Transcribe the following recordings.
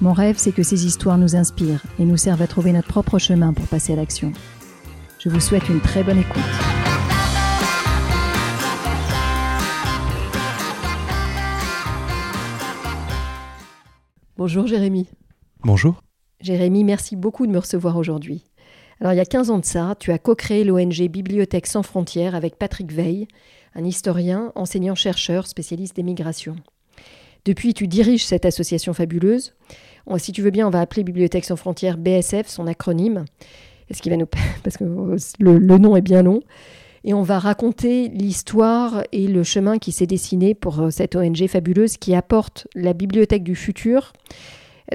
Mon rêve, c'est que ces histoires nous inspirent et nous servent à trouver notre propre chemin pour passer à l'action. Je vous souhaite une très bonne écoute. Bonjour Jérémy. Bonjour. Jérémy, merci beaucoup de me recevoir aujourd'hui. Alors il y a 15 ans de ça, tu as co-créé l'ONG Bibliothèque sans frontières avec Patrick Veil, un historien, enseignant-chercheur, spécialiste des migrations. Depuis, tu diriges cette association fabuleuse. Si tu veux bien, on va appeler Bibliothèque sans frontières BSF, son acronyme, ce qui va nous... parce que le, le nom est bien long. Et on va raconter l'histoire et le chemin qui s'est dessiné pour euh, cette ONG fabuleuse qui apporte la bibliothèque du futur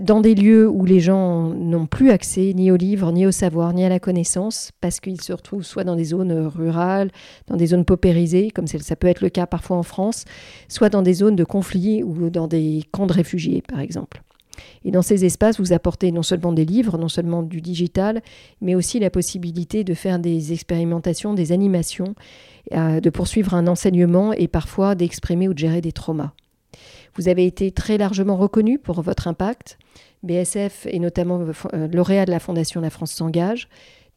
dans des lieux où les gens n'ont plus accès ni aux livres, ni au savoir, ni à la connaissance, parce qu'ils se retrouvent soit dans des zones rurales, dans des zones paupérisées, comme ça peut être le cas parfois en France, soit dans des zones de conflit ou dans des camps de réfugiés, par exemple. Et dans ces espaces, vous apportez non seulement des livres, non seulement du digital, mais aussi la possibilité de faire des expérimentations, des animations, euh, de poursuivre un enseignement et parfois d'exprimer ou de gérer des traumas. Vous avez été très largement reconnu pour votre impact. BSF est notamment euh, lauréat de la Fondation La France s'engage.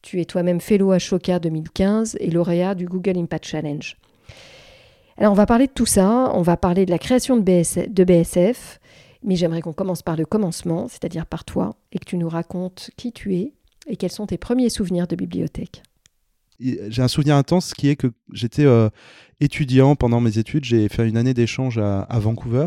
Tu es toi-même fellow à Choca 2015 et lauréat du Google Impact Challenge. Alors on va parler de tout ça, on va parler de la création de BSF, mais j'aimerais qu'on commence par le commencement, c'est-à-dire par toi, et que tu nous racontes qui tu es et quels sont tes premiers souvenirs de bibliothèque. J'ai un souvenir intense qui est que j'étais euh, étudiant pendant mes études, j'ai fait une année d'échange à, Vancouver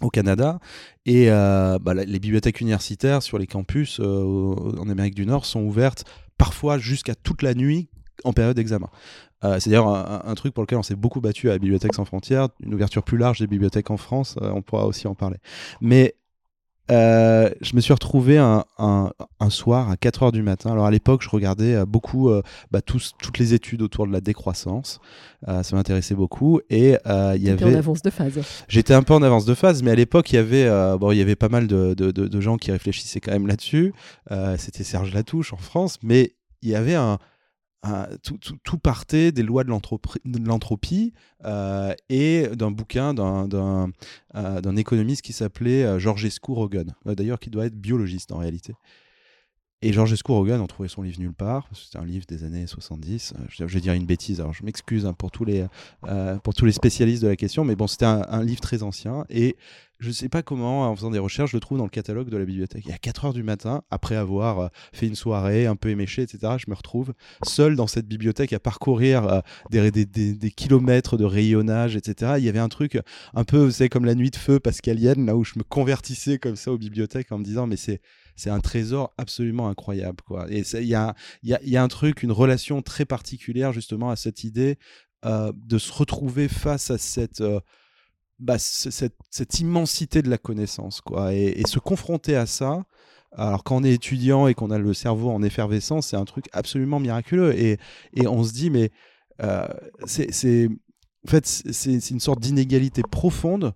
au Canada. Et euh, bah, les bibliothèques universitaires sur les campus euh, en Amérique du Nord sont ouvertes parfois jusqu'à toute la nuit en période d'examen. C'est d'ailleurs un, truc pour lequel on s'est beaucoup battu à la Bibliothèque sans frontières, une ouverture plus large des bibliothèques en France, on pourra aussi en parler. Mais euh, je me suis retrouvé un, soir à 4 heures du matin. Alors à l'époque, je regardais euh, beaucoup euh, bah, toutes les études autour de la décroissance. ça m'intéressait beaucoup. Et il y avait. en avance de phase. J'étais un peu en avance de phase, mais à l'époque, il y avait bon, il y avait pas mal de, de gens qui réfléchissaient quand même là-dessus. C'était Serge Latouche en France, mais il y avait un tout, partait des lois de l'entropie euh, et d'un bouquin d'un euh, économiste qui s'appelait euh, Georgescu Rogan, d'ailleurs qui doit être biologiste en réalité. Et Georgescu Rogan, on trouvait son livre nulle part. C'était un livre des années 70. Je, vais dire une bêtise, alors je m'excuse hein, pour, tous les, pour tous les spécialistes de la question, mais bon, c'était un, un, livre très ancien. Et je ne sais pas comment, en faisant des recherches, je le trouve dans le catalogue de la bibliothèque. Et à 4 heures du matin, après avoir euh, fait une soirée un peu éméchée, etc., je me retrouve seul dans cette bibliothèque à parcourir euh, des, kilomètres de rayonnage, etc. Il y avait un truc un peu, vous savez, comme la nuit de feu pascalienne, là où je me convertissais comme ça aux bibliothèques en me disant, mais c'est c'est un trésor absolument incroyable. Quoi. Et il y a, y, a, y a, un truc, une relation très particulière justement à cette idée euh, de se retrouver face à cette, bah, cette, immensité de la connaissance, quoi. Et, se confronter à ça, alors quand on est étudiant et qu'on a le cerveau en effervescence, c'est un truc absolument miraculeux. Et, et on se dit, mais euh, c'est en fait, c'est une sorte d'inégalité profonde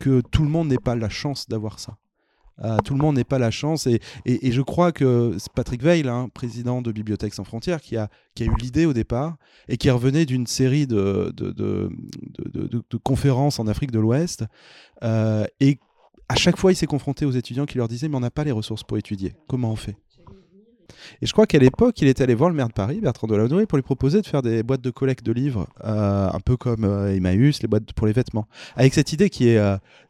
que tout le monde n'ait pas la chance d'avoir ça. Euh, tout le monde n'est pas la chance. Et, je crois que c'est Patrick Veil, hein, président de Bibliothèques sans frontières, qui a, eu l'idée au départ et qui revenait d'une série de, conférences en Afrique de l'Ouest. Euh, et à chaque fois, il s'est confronté aux étudiants qui leur disaient Mais on n'a pas les ressources pour étudier. Comment on fait? Et je crois qu'à l'époque, il était allé voir le maire de Paris, Bertrand Delanoë, pour lui proposer de faire des boîtes de collecte de livres, euh, un peu comme Emmaüs, les boîtes pour les vêtements. Avec cette idée qui est,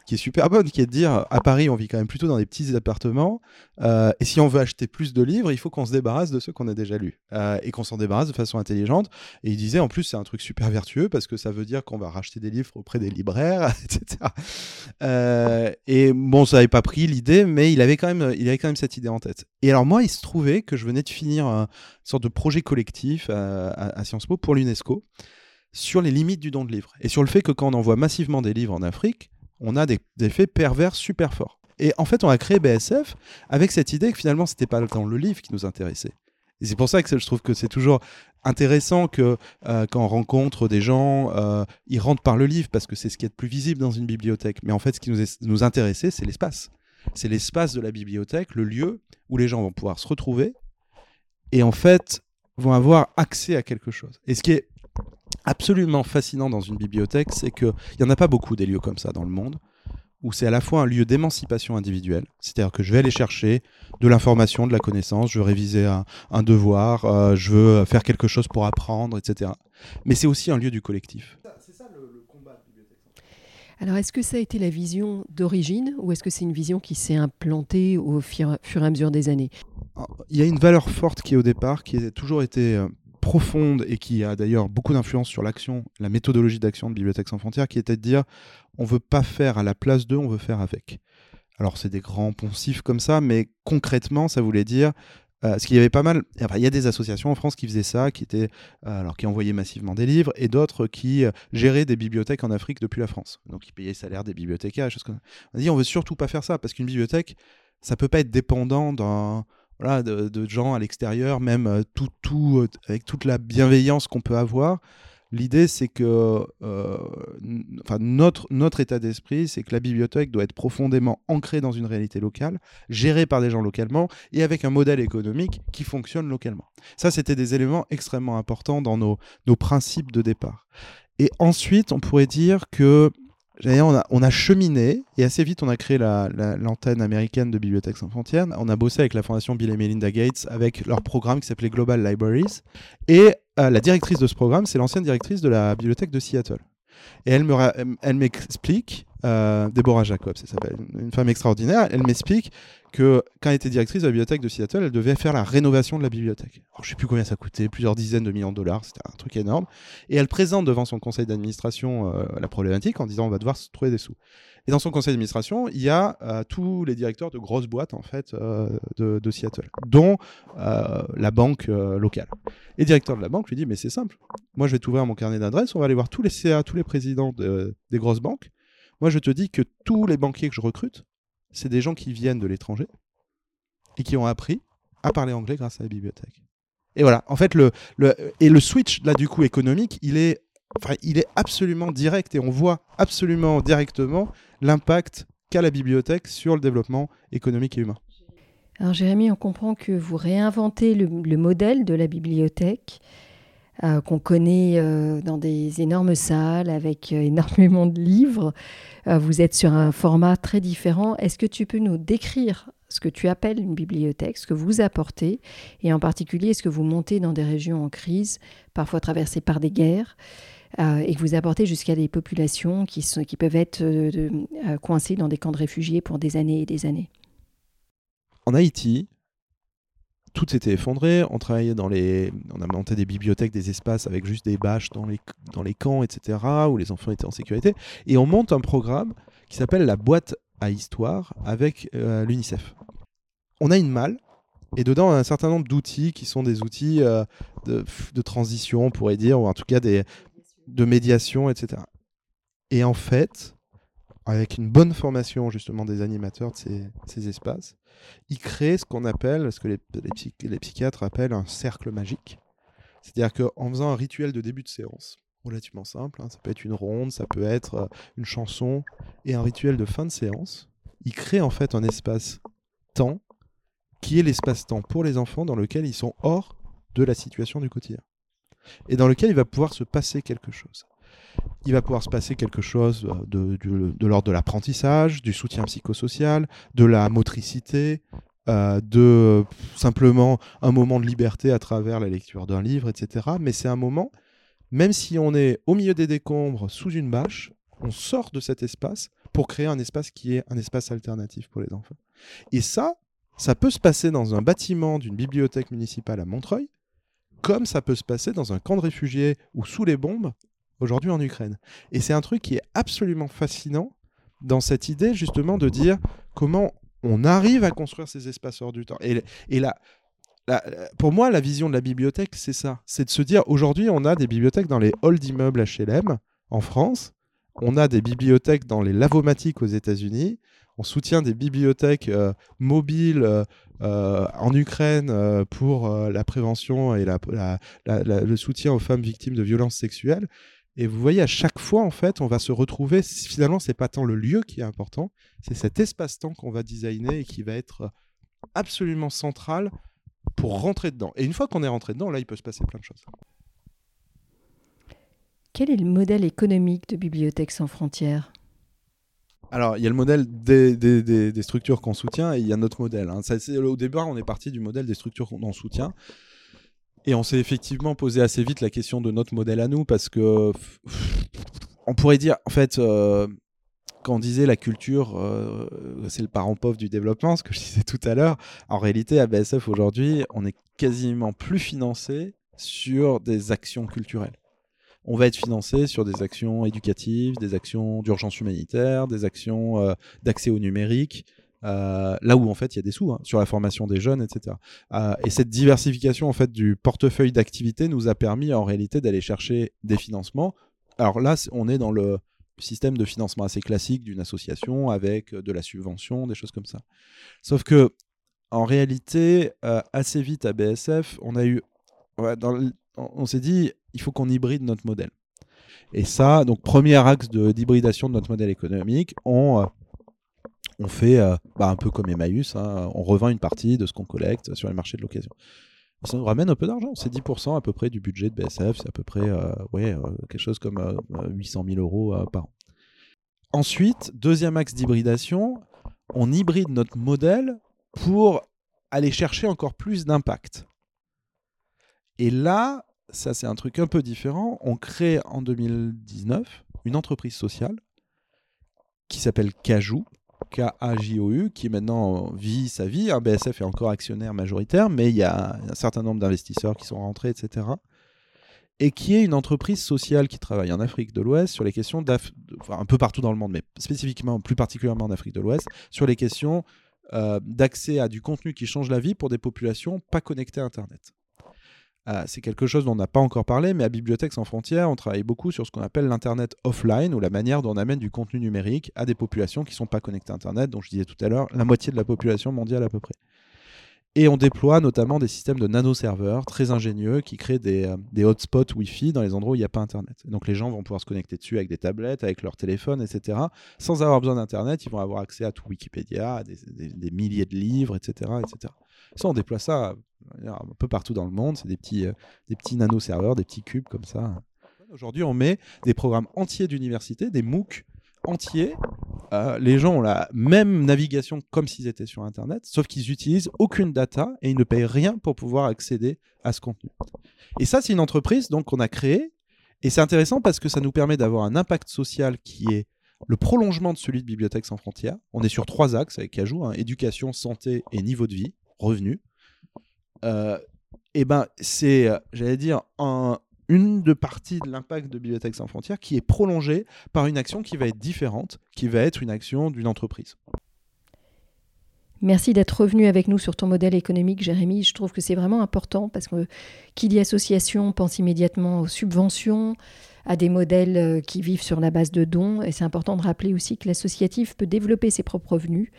qui est super bonne, qui est de dire à Paris, on vit quand même plutôt dans des petits appartements, euh, et si on veut acheter plus de livres, il faut qu'on se débarrasse de ceux qu'on a déjà lus, euh, et qu'on s'en débarrasse de façon intelligente. Et il disait en plus, c'est un truc super vertueux parce que ça veut dire qu'on va racheter des livres auprès des libraires, etc. Euh, et bon, ça n'avait pas pris l'idée, mais il avait, quand même, il avait quand même cette idée en tête. Et alors moi, il se trouvait que je venais de finir une sorte de projet collectif à, à Sciences Po pour l'UNESCO sur les limites du don de livres et sur le fait que quand on envoie massivement des livres en Afrique, on a des, effets pervers super forts. Et en fait, on a créé BSF avec cette idée que finalement, c'était pas dans le livre qui nous intéressait. Et c'est pour ça que je trouve que c'est toujours intéressant que euh, quand on rencontre des gens, euh, ils rentrent par le livre parce que c'est ce qui est le plus visible dans une bibliothèque. Mais en fait, ce qui nous, nous intéressait, c'est l'espace. C'est l'espace de la bibliothèque, le lieu où les gens vont pouvoir se retrouver et en fait vont avoir accès à quelque chose. Et ce qui est absolument fascinant dans une bibliothèque, c'est qu'il n'y en a pas beaucoup des lieux comme ça dans le monde où c'est à la fois un lieu d'émancipation individuelle, c'est-à-dire que je vais aller chercher de l'information, de la connaissance, je veux réviser un, devoir, euh, je veux faire quelque chose pour apprendre, etc. Mais c'est aussi un lieu du collectif. C'est ça le, combat Alors, est-ce que ça a été la vision d'origine ou est-ce que c'est une vision qui s'est implantée au fur, fur, et à mesure des années? Il y a une valeur forte qui est au départ, qui a toujours été euh, profonde et qui a d'ailleurs beaucoup d'influence sur l'action, la méthodologie d'action de Bibliothèque sans frontières, qui était de dire on veut pas faire à la place d'eux, on veut faire avec. Alors c'est des grands poncifs comme ça, mais concrètement, ça voulait dire euh, parce qu'il y avait pas mal, il y a des associations en France qui faisaient ça, qui étaient, euh, alors qui envoyaient massivement des livres, et d'autres qui euh, géraient des bibliothèques en Afrique depuis la France. Donc ils payaient le salaire des bibliothécaires, choses comme On a dit on veut surtout pas faire ça parce qu'une bibliothèque, ça peut pas être dépendant d'un voilà, de, gens à l'extérieur, même euh, tout, tout, euh, avec toute la bienveillance qu'on peut avoir. L'idée, c'est que euh, notre, notre état d'esprit, c'est que la bibliothèque doit être profondément ancrée dans une réalité locale, gérée par des gens localement et avec un modèle économique qui fonctionne localement. Ça, c'était des éléments extrêmement importants dans nos, nos principes de départ. Et ensuite, on pourrait dire que on a, cheminé et assez vite on a créé l'antenne américaine de Bibliothèques sans frontières. On a bossé avec la fondation Bill et Melinda Gates avec leur programme qui s'appelait Global Libraries. Et euh, la directrice de ce programme, c'est l'ancienne directrice de la bibliothèque de Seattle. Et elle m'explique, euh, Déborah c'est s'appelle, une femme extraordinaire, elle m'explique que quand elle était directrice de la bibliothèque de Seattle, elle devait faire la rénovation de la bibliothèque. Je ne sais plus combien ça coûtait, plusieurs dizaines de millions de dollars, c'était un truc énorme. Et elle présente devant son conseil d'administration euh, la problématique en disant on va devoir trouver des sous. Et dans son conseil d'administration, il y a euh, tous les directeurs de grosses boîtes en fait euh, de, Seattle, dont la banque locale. Et le directeur de la banque lui dit mais c'est simple, moi je vais t'ouvrir mon carnet d'adresses, on va aller voir tous les CA, tous les présidents des grosses banques. Moi je te dis que tous les banquiers que je recrute, c'est des gens qui viennent de l'étranger et qui ont appris à parler anglais grâce à la bibliothèque. Et voilà, en fait, le, le, et le switch, là, du coup, économique, il est, il est absolument direct et on voit absolument directement l'impact qu'a la bibliothèque sur le développement économique et humain. Alors, Jérémy, on comprend que vous réinventez le, modèle de la bibliothèque. Euh, qu'on connaît euh, dans des énormes salles avec euh, énormément de livres. vous êtes sur un format très différent. Est-ce que tu peux nous décrire ce que tu appelles une bibliothèque, ce que vous apportez, et en particulier ce que vous montez dans des régions en crise, parfois traversées par des guerres, euh, et que vous apportez jusqu'à des populations qui, sont, qui peuvent être euh, euh, coincées dans des camps de réfugiés pour des années et des années. En Haïti, tout s'était effondré. On travaillait dans les, on a monté des bibliothèques, des espaces avec juste des bâches dans les, dans les camps, etc., où les enfants étaient en sécurité. Et on monte un programme qui s'appelle la boîte à histoire avec l'UNICEF. On a une malle et dedans on a un certain nombre d'outils qui sont des outils de, transition, on pourrait dire, ou en tout cas des, de médiation, etc. Et en fait, avec une bonne formation justement des animateurs de ces, espaces, ils créent ce qu'on appelle, ce que les, psychiatres appellent un cercle magique. C'est-à-dire qu'en faisant un rituel de début de séance, relativement simple. Hein. Ça peut être une ronde, ça peut être euh, une chanson et un rituel de fin de séance. Il crée en fait un espace-temps qui est l'espace-temps pour les enfants dans lequel ils sont hors de la situation du quotidien. Et dans lequel il va pouvoir se passer quelque chose. Il va pouvoir se passer quelque chose euh, de, de, l'ordre de l'apprentissage, du soutien psychosocial, de la motricité, euh, de simplement un moment de liberté à travers la lecture d'un livre, etc. Mais c'est un moment même si on est au milieu des décombres, sous une bâche, on sort de cet espace pour créer un espace qui est un espace alternatif pour les enfants. Et ça, ça peut se passer dans un bâtiment d'une bibliothèque municipale à Montreuil, comme ça peut se passer dans un camp de réfugiés ou sous les bombes aujourd'hui en Ukraine. Et c'est un truc qui est absolument fascinant dans cette idée justement de dire comment on arrive à construire ces espaces hors du temps. Et, et là, pour moi, la vision de la bibliothèque, c'est ça. C'est de se dire, aujourd'hui, on a des bibliothèques dans les halls d'immeubles HLM en France, on a des bibliothèques dans les lavomatiques aux États-Unis, on soutient des bibliothèques mobiles en Ukraine pour la prévention et le soutien aux femmes victimes de violences sexuelles. Et vous voyez, à chaque fois, en fait, on va se retrouver. Finalement, c'est pas tant le lieu qui est important, c'est cet espace-temps qu'on va designer et qui va être absolument central pour rentrer dedans. Et une fois qu'on est rentré dedans, là, il peut se passer plein de choses. Quel est le modèle économique de Bibliothèques sans frontières? Alors, il y a le modèle des, structures qu'on soutient et il y a notre modèle. Hein. au départ, on est parti du modèle des structures qu'on soutient. Et on s'est effectivement posé assez vite la question de notre modèle à nous parce que on pourrait dire, en fait, euh, quand on disait la culture, euh, c'est le parent pauvre du développement, ce que je disais tout à l'heure, en réalité, à BSF aujourd'hui, on est quasiment plus financé sur des actions culturelles. On va être financé sur des actions éducatives, des actions d'urgence humanitaire, des actions euh, d'accès au numérique, euh, là où en fait il y a des sous hein, sur la formation des jeunes, etc. Euh, et cette diversification en fait du portefeuille d'activités nous a permis en réalité d'aller chercher des financements. Alors là, on est dans le système de financement assez classique d'une association avec de la subvention, des choses comme ça. Sauf que en réalité, assez vite à BSF, on a eu, on s'est dit, il faut qu'on hybride notre modèle. Et ça, donc premier axe d'hybridation de, notre modèle économique, on on fait euh, bah, un peu comme Emmaüs, hein, on revend une partie de ce qu'on collecte sur les marchés de l'occasion. Ça nous ramène un peu d'argent, c'est 10% à peu près du budget de BSF, c'est à peu près euh, euh, quelque chose comme 800 000 euros par an. Ensuite, deuxième axe d'hybridation, on hybride notre modèle pour aller chercher encore plus d'impact. Et là, ça c'est un truc un peu différent, on crée en 2019 une entreprise sociale qui s'appelle Cajou, K-A-J-O-U, qui maintenant vit sa vie. Un BSF est encore actionnaire majoritaire, mais il y a un certain nombre d'investisseurs qui sont rentrés, etc. Et qui est une entreprise sociale qui travaille en Afrique de l'Ouest sur les questions, un peu partout dans le monde, mais spécifiquement, plus particulièrement en Afrique de l'Ouest, sur les questions euh, d'accès à du contenu qui change la vie pour des populations pas connectées à Internet. Euh, c'est quelque chose dont on n'a pas encore parlé, mais à Bibliothèques sans frontières, on travaille beaucoup sur ce qu'on appelle l'Internet offline, ou la manière dont on amène du contenu numérique à des populations qui ne sont pas connectées à Internet, dont je disais tout à l'heure, la moitié de la population mondiale à peu près. Et on déploie notamment des systèmes de nano-serveurs très ingénieux qui créent des, euh, hotspots Wi-Fi dans les endroits où il n'y a pas Internet. donc les gens vont pouvoir se connecter dessus avec des tablettes, avec leur téléphone, etc. Sans avoir besoin d'Internet, ils vont avoir accès à tout Wikipédia, à des, des milliers de livres, etc., etc. Ça, on déploie ça un peu partout dans le monde. C'est des petits, euh, des petits nano-serveurs, des petits cubes comme ça. Aujourd'hui, on met des programmes entiers d'université, des MOOC entiers. Euh, les gens ont la même navigation comme s'ils étaient sur Internet, sauf qu'ils n'utilisent aucune data et ils ne payent rien pour pouvoir accéder à ce contenu. Et ça, c'est une entreprise donc qu'on a créée. Et c'est intéressant parce que ça nous permet d'avoir un impact social qui est le prolongement de celui de Bibliothèques sans frontières. On est sur trois axes avec Cajou, hein, éducation, santé et niveau de vie revenus. Euh, et ben c'est, euh, j'allais dire, un, une de partie de l'impact de Bibliothèques sans frontières qui est prolongée par une action qui va être différente, qui va être une action d'une entreprise. Merci d'être revenu avec nous sur ton modèle économique, Jérémy. Je trouve que c'est vraiment important parce que qui dit association pense immédiatement aux subventions, à des modèles euh, qui vivent sur la base de dons. Et c'est important de rappeler aussi que l'associatif peut développer ses propres revenus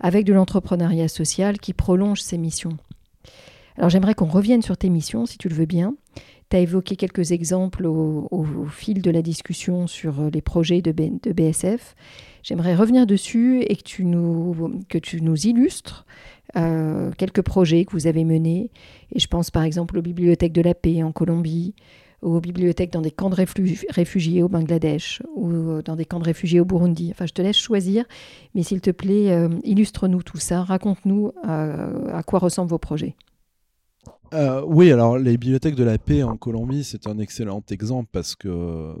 avec de l'entrepreneuriat social qui prolonge ses missions. Alors j'aimerais qu'on revienne sur tes missions, si tu le veux bien. Tu as évoqué quelques exemples au, fil de la discussion sur euh, les projets de, BSF. J'aimerais revenir dessus et que tu nous, que tu nous illustres euh, quelques projets que vous avez menés. Et je pense par exemple aux bibliothèques de la paix en Colombie, aux bibliothèques dans des camps de réfugiés au Bangladesh ou euh, dans des camps de réfugiés au Burundi. Enfin, je te laisse choisir, mais s'il te plaît, illustre-nous tout ça, raconte-nous à quoi ressemblent vos projets. Oui, alors les bibliothèques de la paix en Colombie, c'est un excellent exemple parce que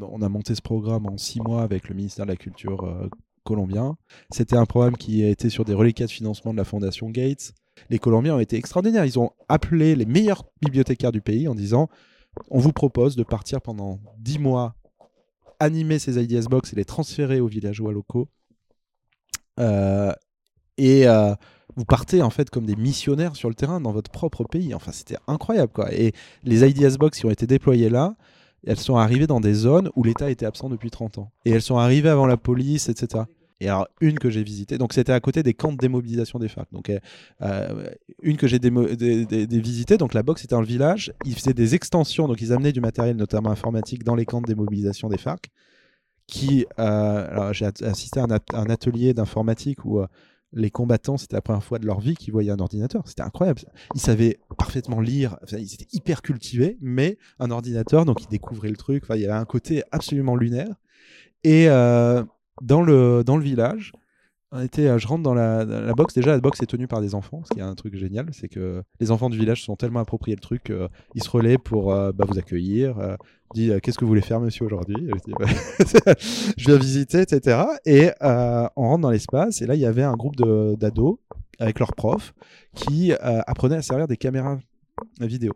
on a monté ce programme en six mois avec le ministère de la Culture colombien. C'était un programme qui a été sur des reliquats de financement de la Fondation Gates. Les Colombiens ont été extraordinaires. Ils ont appelé les meilleurs bibliothécaires du pays en disant on vous propose de partir pendant 10 mois, animer ces IDS Box et les transférer aux villageois locaux. Euh, et euh, vous partez en fait comme des missionnaires sur le terrain dans votre propre pays. Enfin, c'était incroyable quoi. Et les IDS Box qui ont été déployées là, elles sont arrivées dans des zones où l'État était absent depuis 30 ans. Et elles sont arrivées avant la police, etc. Et alors, une que j'ai visitée, donc c'était à côté des camps de démobilisation des FARC. Donc, euh, une que j'ai visitée, donc la box c'était dans le village. Ils faisaient des extensions, donc ils amenaient du matériel, notamment informatique, dans les camps de démobilisation des FARC. Qui, euh, j'ai assisté à un, atelier d'informatique où euh, les combattants, c'était la première fois de leur vie qu'ils voyaient un ordinateur. C'était incroyable. Ils savaient parfaitement lire, ils étaient hyper cultivés, mais un ordinateur, donc ils découvraient le truc. Enfin, il y avait un côté absolument lunaire. Et dans le, dans le village. On était, euh, je rentre dans la, la, box. Déjà, la box est tenue par des enfants, ce qui est un truc génial. C'est que les enfants du village sont tellement appropriés le truc qu'ils se relaient pour euh, bah, vous accueillir. Euh, dit Qu'est-ce que vous voulez faire, monsieur, aujourd'hui? Je, bah, je, viens visiter, etc. Et on rentre dans l'espace. Et là, il y avait un groupe d'ados avec leurs profs qui apprenaient à servir des caméras vidéo.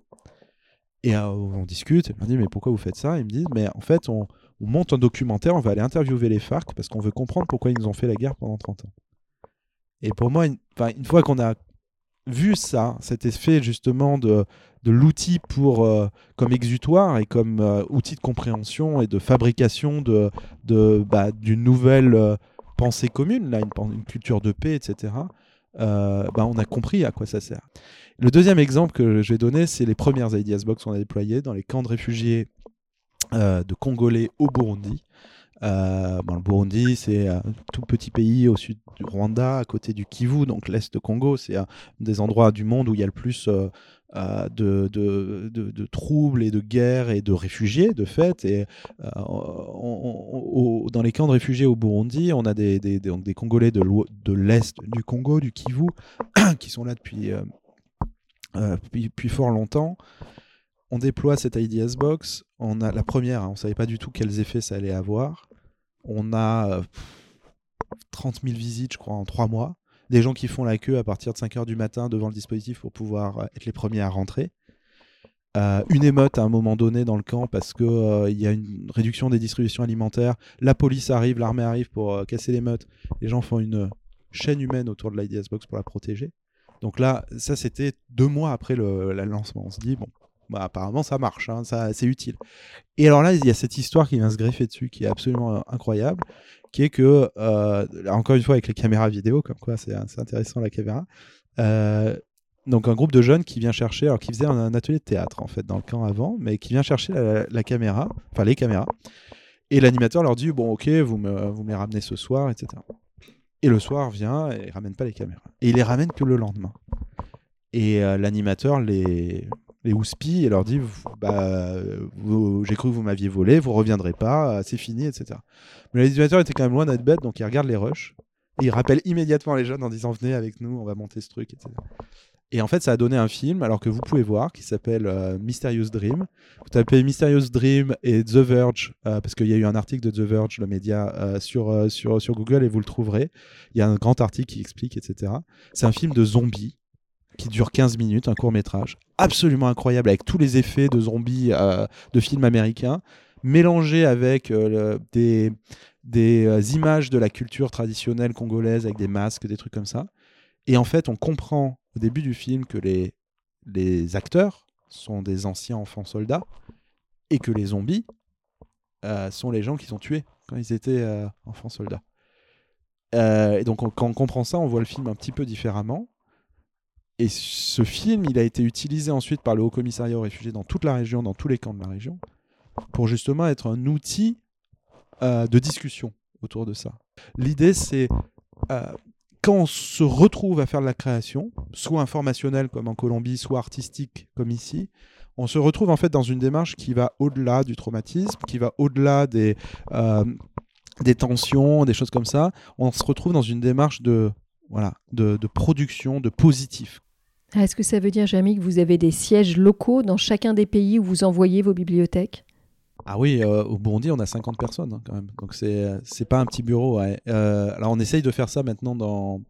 Et on discute. On dit Mais pourquoi vous faites ça? Ils me disent Mais en fait, on on monte un documentaire, on va aller interviewer les FARC parce qu'on veut comprendre pourquoi ils nous ont fait la guerre pendant 30 ans. Et pour moi, une, fois qu'on a vu ça, cet effet justement de, l'outil pour euh, comme exutoire et comme euh, outil de compréhension et de fabrication de, bah, d'une nouvelle euh, pensée commune, là, une, culture de paix, etc. Bah, on a compris à quoi ça sert. Le deuxième exemple que je vais donner, c'est les premières Ideas Box qu'on a déployées dans les camps de réfugiés de Congolais au Burundi. Euh, le Burundi, c'est un tout petit pays au sud du Rwanda, à côté du Kivu, donc l'est de Congo. C'est un des endroits du monde où il y a le plus euh, de, troubles et de guerres et de réfugiés, de fait. Et dans les camps de réfugiés au Burundi, on a des, Congolais de l'est du Congo, du Kivu, qui sont là depuis fort longtemps on déploie cette IDS box. On a la première, hein, on ne savait pas du tout quels effets ça allait avoir. On a 30 euh, 000 visites, je crois, en trois mois. Des gens qui font la queue à partir de 5 heures du matin devant le dispositif pour pouvoir euh, être les premiers à rentrer. Euh, une émeute à un moment donné dans le camp parce qu'il il y a une réduction des distributions alimentaires. La police arrive, l'armée arrive pour casser l'émeute. Les gens font une chaîne humaine autour de l'IDS Box pour la protéger. Donc là, ça c'était deux mois après le lancement. On se dit, bon, bah, apparemment ça marche, hein, ça, c'est utile. Et alors là, il y a cette histoire qui vient se greffer dessus, qui est absolument euh, incroyable, qui est que, euh, encore une fois avec les caméras vidéo, comme quoi c'est, intéressant la caméra, euh, donc un groupe de jeunes qui vient chercher, alors qui faisait un, atelier de théâtre en fait dans le camp avant, mais qui vient chercher la, caméra, enfin les caméras, et l'animateur leur dit, bon ok, vous me, les ramenez ce soir, etc. Et le soir vient et il ramène pas les caméras. Et il les ramène que le lendemain. Et l'animateur les, les houspis et leur dit bah, j'ai cru que vous m'aviez volé, vous reviendrez pas, c'est fini, etc. Mais l'éditeur était quand même loin d'être bête, donc il regarde les rushs et il rappelle immédiatement les jeunes en disant venez avec nous, on va monter ce truc, etc. Et en fait, ça a donné un film, alors que vous pouvez voir, qui s'appelle euh, Mysterious Dream. Vous tapez Mysterious Dream et The Verge, euh, parce qu'il y a eu un article de The Verge, le média, euh, sur, sur, sur Google, et vous le trouverez. Il y a un grand article qui explique, etc. C'est un film de zombies qui dure 15 minutes, un court métrage absolument incroyable avec tous les effets de zombies euh, de films américains, mélangés avec euh, des, des euh, images de la culture traditionnelle congolaise avec des masques, des trucs comme ça. Et en fait, on comprend au début du film que les, les acteurs sont des anciens enfants soldats et que les zombies sont les gens qui sont tués quand ils étaient enfants soldats. et donc, quand on comprend ça, on voit le film un petit peu différemment. Et ce film, il a été utilisé ensuite par le Haut Commissariat aux réfugiés dans toute la région, dans tous les camps de la région, pour justement être un outil euh, de discussion autour de ça. L'idée, c'est euh, quand on se retrouve à faire de la création, soit informationnelle comme en Colombie, soit artistique comme ici, on se retrouve en fait dans une démarche qui va au-delà du traumatisme, qui va au-delà des, euh, des tensions, des choses comme ça. On se retrouve dans une démarche de voilà, de, de, production, de positif. Ah, est-ce que ça veut dire, Jamie, que vous avez des sièges locaux dans chacun des pays où vous envoyez vos bibliothèques? Ah oui, euh, au Burundi, on a 50 personnes hein, quand même. Donc c'est c'est pas un petit bureau. Euh, alors on essaye de faire ça maintenant dans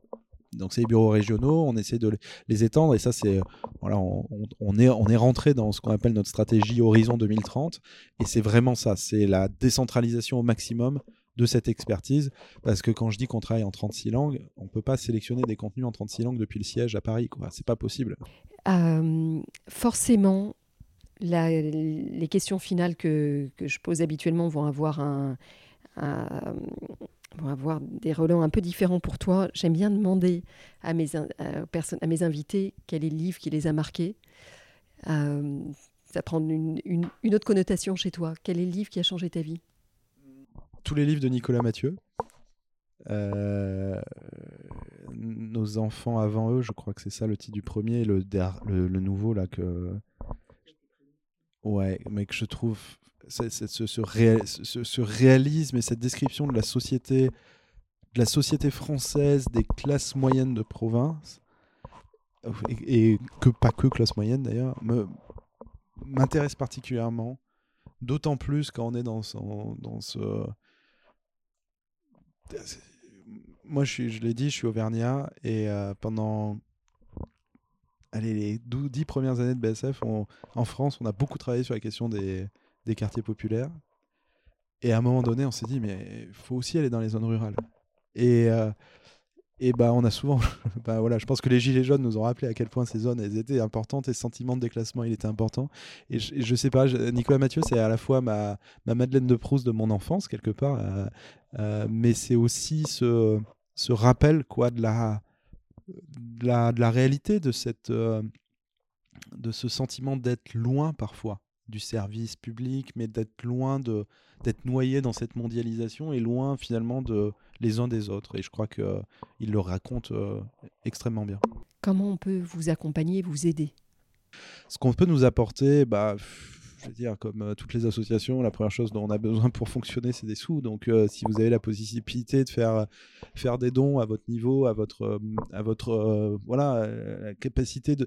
donc c'est les bureaux régionaux. On essaie de les étendre et ça c'est voilà on, est on est rentré dans ce qu'on appelle notre stratégie Horizon 2030 et c'est vraiment ça. C'est la décentralisation au maximum de cette expertise. Parce que quand je dis qu'on travaille en 36 langues, on ne peut pas sélectionner des contenus en 36 langues depuis le siège à Paris. Ce C'est pas possible. Forcément, les questions finales que, je pose habituellement vont avoir des relents un peu différents pour toi. J'aime bien demander à mes, personnes, à mes invités quel est le livre qui les a marqués. ça prend une, une, autre connotation chez toi. Quel est le livre qui a changé ta vie? Tous les livres de Nicolas Mathieu. Euh, nos enfants avant eux, je crois que c'est ça le titre du premier, le, le, le, nouveau là que. Ouais, mais que je trouve ce, ce, réalisme et cette description de la société, la société française, des classes moyennes de province, et, que pas que classe moyenne d'ailleurs, m'intéresse particulièrement. D'autant plus quand on est dans, dans ce moi, je, je l'ai dit, je suis auvergnat et euh, pendant allez, les 12, 10 premières années de BSF, en France, on a beaucoup travaillé sur la question des, des quartiers populaires. Et à un moment donné, on s'est dit, mais il faut aussi aller dans les zones rurales. Et, euh, et bah, on a souvent, bah, voilà, je pense que les gilets jaunes nous ont rappelé à quel point ces zones elles étaient importantes et ce sentiment de déclassement il était important. Et je, je sais pas, Nicolas Mathieu, c'est à la fois ma, ma Madeleine de Proust de mon enfance quelque part, euh, euh, mais c'est aussi ce, ce rappel quoi de la, de la, réalité de cette, euh, de ce sentiment d'être loin parfois du service public, mais d'être loin de d'être noyé dans cette mondialisation et loin finalement de les uns des autres. Et je crois qu'il euh, le raconte euh, extrêmement bien. Comment on peut vous accompagner, vous aider? Ce qu'on peut nous apporter, bah, je veux dire, comme euh, toutes les associations, la première chose dont on a besoin pour fonctionner, c'est des sous. Donc, euh, si vous avez la possibilité de faire, faire des dons à votre niveau, à votre, euh, à votre voilà, la capacité de.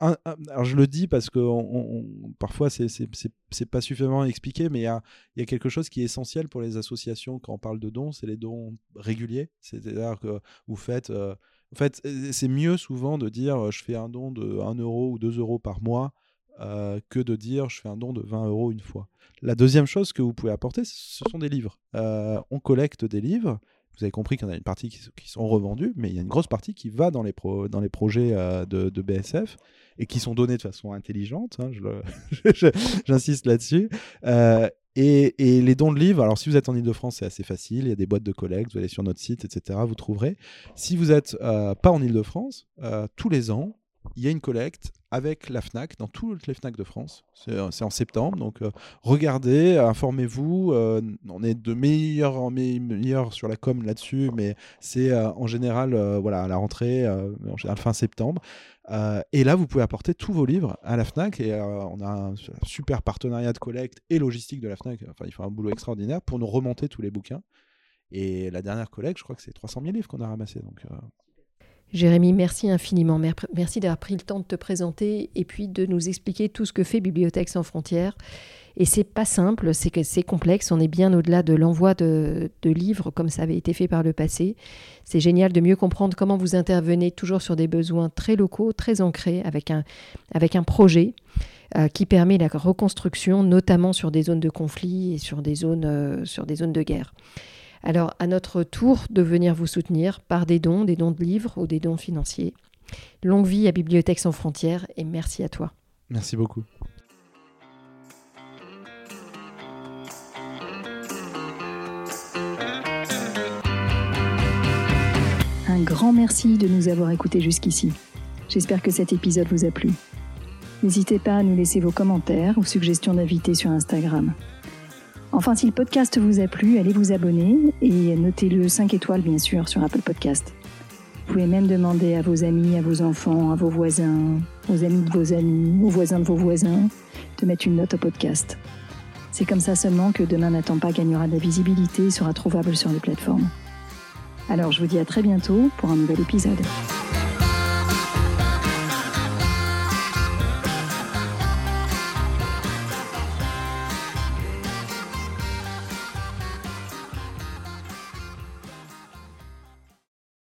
alors, je le dis parce que on, parfois, c'est c'est pas suffisamment expliqué, mais il y a, y a, quelque chose qui est essentiel pour les associations quand on parle de dons, c'est les dons réguliers. C'est-à-dire que vous faites. en fait, c'est mieux souvent de dire je fais un don de 1 euro ou 2 euros par mois euh, que de dire je fais un don de 20 euros une fois. La deuxième chose que vous pouvez apporter, ce sont des livres. Euh, on collecte des livres. Vous avez compris qu'il y en a une partie qui, sont revendus, mais il y a une grosse partie qui va dans les, dans les projets euh, de, BSF et qui sont donnés de façon intelligente. Hein, J'insiste là-dessus. Et, et, les dons de livres, alors si vous êtes en Ile-de-France, c'est assez facile. Il y a des boîtes de collecte, vous allez sur notre site, etc. Vous trouverez. Si vous n'êtes pas en Ile-de-France, tous les ans, il y a une collecte avec la FNAC dans toutes les FNAC de France. C'est euh, en septembre, donc euh, regardez, informez-vous. Euh, on est de meilleurs en meilleurs sur la com là-dessus, mais c'est en général voilà, à la rentrée, en général fin septembre. et là, vous pouvez apporter tous vos livres à la FNAC et on a un super partenariat de collecte et logistique de la FNAC. Enfin, il fait un boulot extraordinaire pour nous remonter tous les bouquins. Et la dernière collecte, je crois que c'est 300 000 livres qu'on a ramassés. Jérémy, merci infiniment. Merci d'avoir pris le temps de te présenter et puis de nous expliquer tout ce que fait Bibliothèque sans frontières. Et c'est pas simple, c'est complexe. On est bien au-delà de l'envoi de, livres comme ça avait été fait par le passé. C'est génial de mieux comprendre comment vous intervenez toujours sur des besoins très locaux, très ancrés, avec un, projet euh, qui permet la reconstruction, notamment sur des zones de conflit et sur des zones, euh, sur des zones de guerre. Alors, à notre tour de venir vous soutenir par des dons, des dons de livres ou des dons financiers. Longue vie à Bibliothèque sans frontières et merci à toi. Merci beaucoup. Un grand merci de nous avoir écoutés jusqu'ici. J'espère que cet épisode vous a plu. N'hésitez pas à nous laisser vos commentaires ou suggestions d'invités sur Instagram. Enfin, si le podcast vous a plu, allez vous abonner et notez-le 5 étoiles, bien sûr, sur Apple Podcast. Vous pouvez même demander à vos amis, à vos enfants, à vos voisins, aux amis de vos amis, aux voisins de vos voisins, de mettre une note au podcast. C'est comme ça seulement que Demain n'attend pas gagnera de la visibilité et sera trouvable sur les plateformes. Alors je vous dis à très bientôt pour un nouvel épisode.